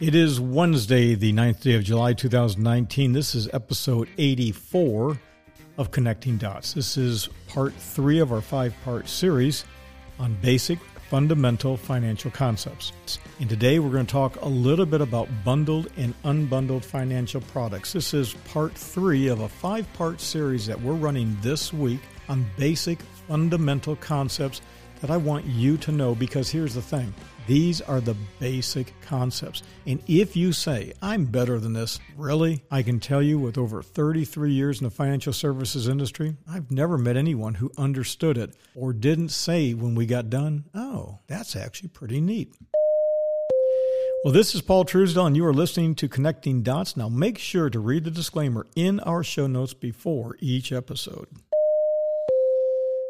It is Wednesday, the 9th day of July 2019. This is episode 84 of Connecting Dots. This is part three of our five part series on basic fundamental financial concepts. And today we're going to talk a little bit about bundled and unbundled financial products. This is part three of a five part series that we're running this week on basic fundamental concepts that I want you to know because here's the thing these are the basic concepts. And if you say, I'm better than this, really, I can tell you with over 33 years in the financial services industry, I've never met anyone who understood it or didn't say when we got done, oh, that's actually pretty neat. Well, this is Paul Truesdell, and you are listening to Connecting Dots. Now, make sure to read the disclaimer in our show notes before each episode.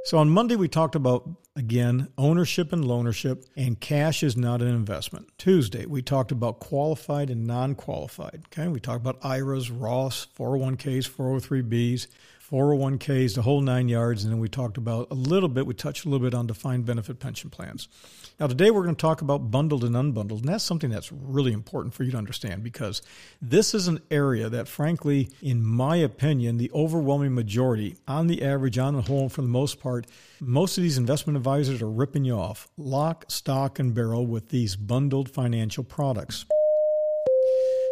So on Monday, we talked about, again, ownership and loanership, and cash is not an investment. Tuesday, we talked about qualified and non qualified. Okay, we talked about IRAs, Roths, 401ks, 403bs, 401ks, the whole nine yards. And then we talked about a little bit, we touched a little bit on defined benefit pension plans. Now, today we're going to talk about bundled and unbundled. And that's something that's really important for you to understand because this is an area that, frankly, in my opinion, the overwhelming majority, on the average, on the whole, for the most part, most of these investment advisors are ripping you off lock, stock, and barrel with these bundled financial products.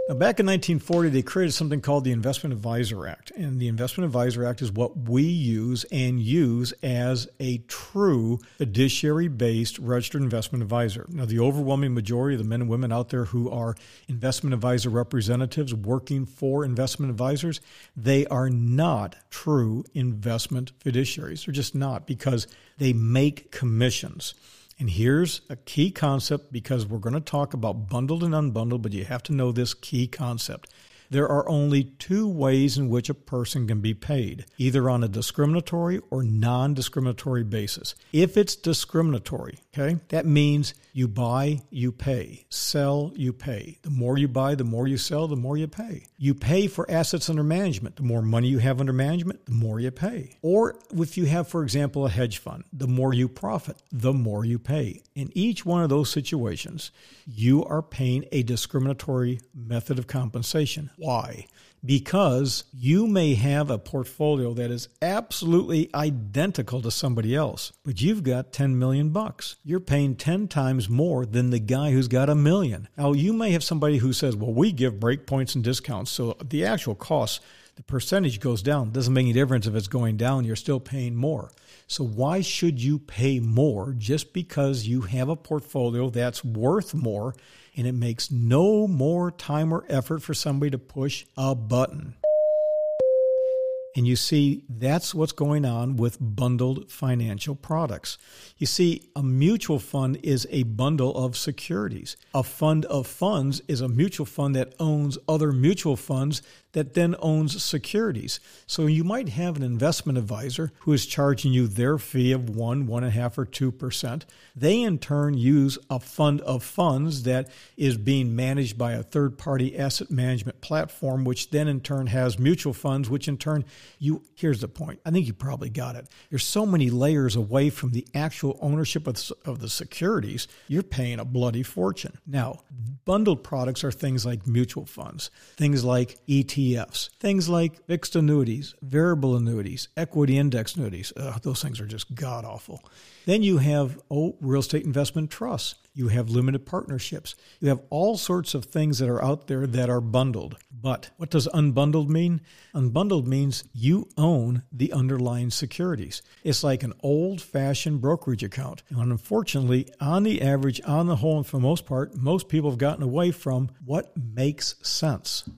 Now, back in 1940, they created something called the Investment Advisor Act. And the Investment Advisor Act is what we use and use as a true fiduciary based registered investment advisor. Now, the overwhelming majority of the men and women out there who are investment advisor representatives working for investment advisors, they are not true investment fiduciaries. They're just not because they make commissions. And here's a key concept because we're going to talk about bundled and unbundled, but you have to know this key concept there are only two ways in which a person can be paid either on a discriminatory or non discriminatory basis. If it's discriminatory, okay, that means you buy, you pay, sell, you pay. The more you buy, the more you sell, the more you pay. You pay for assets under management. The more money you have under management, the more you pay. Or if you have, for example, a hedge fund, the more you profit, the more you pay. In each one of those situations, you are paying a discriminatory method of compensation. Why? Because you may have a portfolio that is absolutely identical to somebody else, but you've got 10 million bucks. You're paying 10 times more than the guy who's got a million. Now, you may have somebody who says, well, we give breakpoints and discounts, so the actual cost, the percentage goes down. Doesn't make any difference if it's going down, you're still paying more. So, why should you pay more just because you have a portfolio that's worth more and it makes no more time or effort for somebody to push a button? And you see, that's what's going on with bundled financial products. You see, a mutual fund is a bundle of securities. A fund of funds is a mutual fund that owns other mutual funds that then owns securities. So you might have an investment advisor who is charging you their fee of one, one and a half, or two percent. They in turn use a fund of funds that is being managed by a third party asset management platform, which then in turn has mutual funds, which in turn you here's the point. I think you probably got it. You're so many layers away from the actual ownership of, of the securities, you're paying a bloody fortune. Now, bundled products are things like mutual funds, things like ETFs things like fixed annuities, variable annuities, equity index annuities. Ugh, those things are just god awful. Then you have, oh, real estate investment trusts. You have limited partnerships. You have all sorts of things that are out there that are bundled. But what does unbundled mean? Unbundled means you own the underlying securities. It's like an old fashioned brokerage account. And unfortunately, on the average, on the whole, and for the most part, most people have gotten away from what makes sense.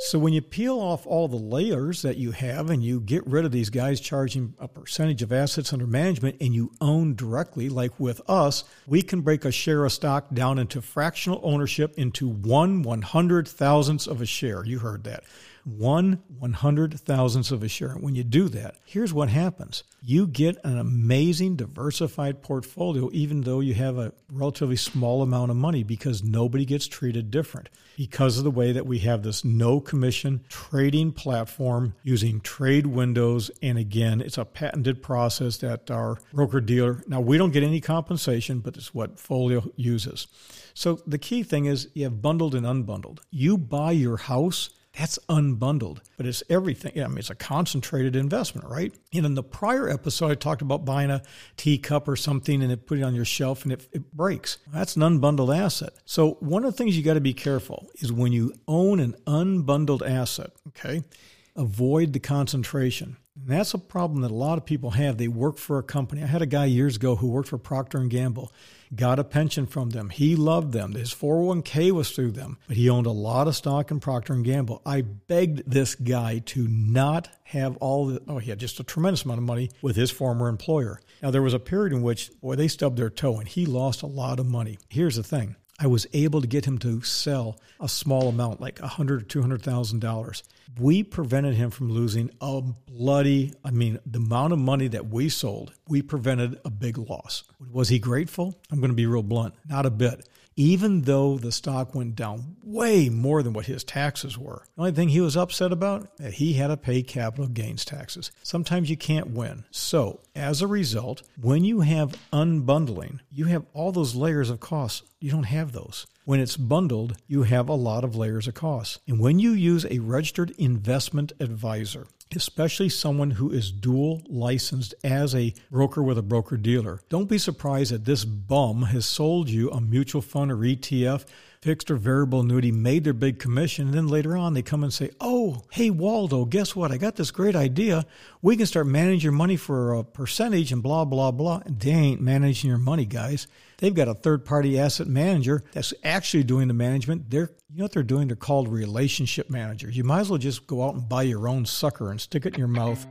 So when you peel off all the layers that you have and you get rid of these guys charging a percentage of assets under management and you own directly, like with us, we can break a share of stock down into fractional ownership into one one hundred thousandths of a share. You heard that. one hundred thousandths of a share. When you do that, here's what happens you get an amazing diversified portfolio, even though you have a relatively small amount of money, because nobody gets treated different. Because of the way that we have this no commission trading platform using trade windows. And again, it's a patented process that our broker dealer, now we don't get any compensation, but it's what Folio uses. So the key thing is you have bundled and unbundled. You buy your house that's unbundled, but it's everything. I mean, it's a concentrated investment, right? And in the prior episode, I talked about buying a teacup or something and it put it on your shelf and it, it breaks. That's an unbundled asset. So one of the things you got to be careful is when you own an unbundled asset, okay, avoid the concentration. And that's a problem that a lot of people have. They work for a company. I had a guy years ago who worked for Procter and Gamble got a pension from them. He loved them. His 401k was through them, but he owned a lot of stock in Procter and Gamble. I begged this guy to not have all the oh he had just a tremendous amount of money with his former employer. Now there was a period in which boy they stubbed their toe and he lost a lot of money. Here's the thing. I was able to get him to sell a small amount, like a hundred or two hundred thousand dollars. We prevented him from losing a bloody, I mean, the amount of money that we sold, we prevented a big loss. Was he grateful? I'm going to be real blunt. Not a bit even though the stock went down way more than what his taxes were. The only thing he was upset about, that he had to pay capital gains taxes. Sometimes you can't win. So, as a result, when you have unbundling, you have all those layers of costs. You don't have those. When it's bundled, you have a lot of layers of costs. And when you use a registered investment advisor, especially someone who is dual licensed as a broker with a broker dealer. Don't be surprised that this bum has sold you a mutual fund or ETF fixed or variable annuity made their big commission. And then later on, they come and say, Oh, hey, Waldo, guess what? I got this great idea. We can start managing your money for a percentage and blah, blah, blah. They ain't managing your money, guys. They've got a third party asset manager that's actually doing the management. They're, you know what they're doing? They're called relationship managers. You might as well just go out and buy your own sucker and stick it in your mouth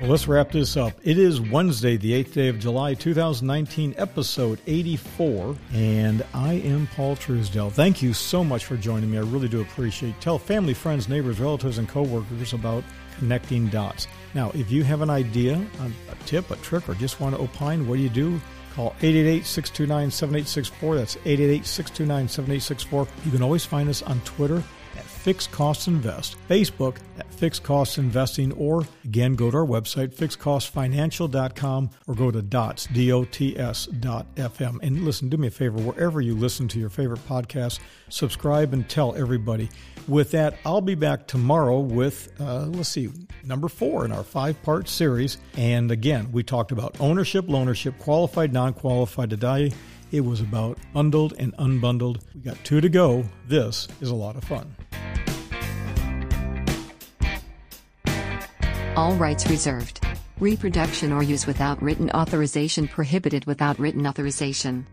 Well, let's wrap this up. It is Wednesday, the 8th day of July, 2019, episode 84, and I am Paul Truesdell. Thank you so much for joining me. I really do appreciate it. Tell family, friends, neighbors, relatives, and coworkers about connecting dots. Now, if you have an idea, a tip, a trick, or just want to opine, what do you do? Call 888-629-7864. That's 888-629-7864. You can always find us on Twitter at Fixed Cost Invest, Facebook at Fixed Cost Investing, or again, go to our website, fixedcostfinancial.com, or go to dots, D-O-T-S dot FM. And listen, do me a favor, wherever you listen to your favorite podcast, subscribe and tell everybody. With that, I'll be back tomorrow with, uh, let's see, number four in our five part series. And again, we talked about ownership, loanership, qualified, non qualified today. It was about bundled and unbundled. We got two to go. This is a lot of fun. All rights reserved. Reproduction or use without written authorization prohibited without written authorization.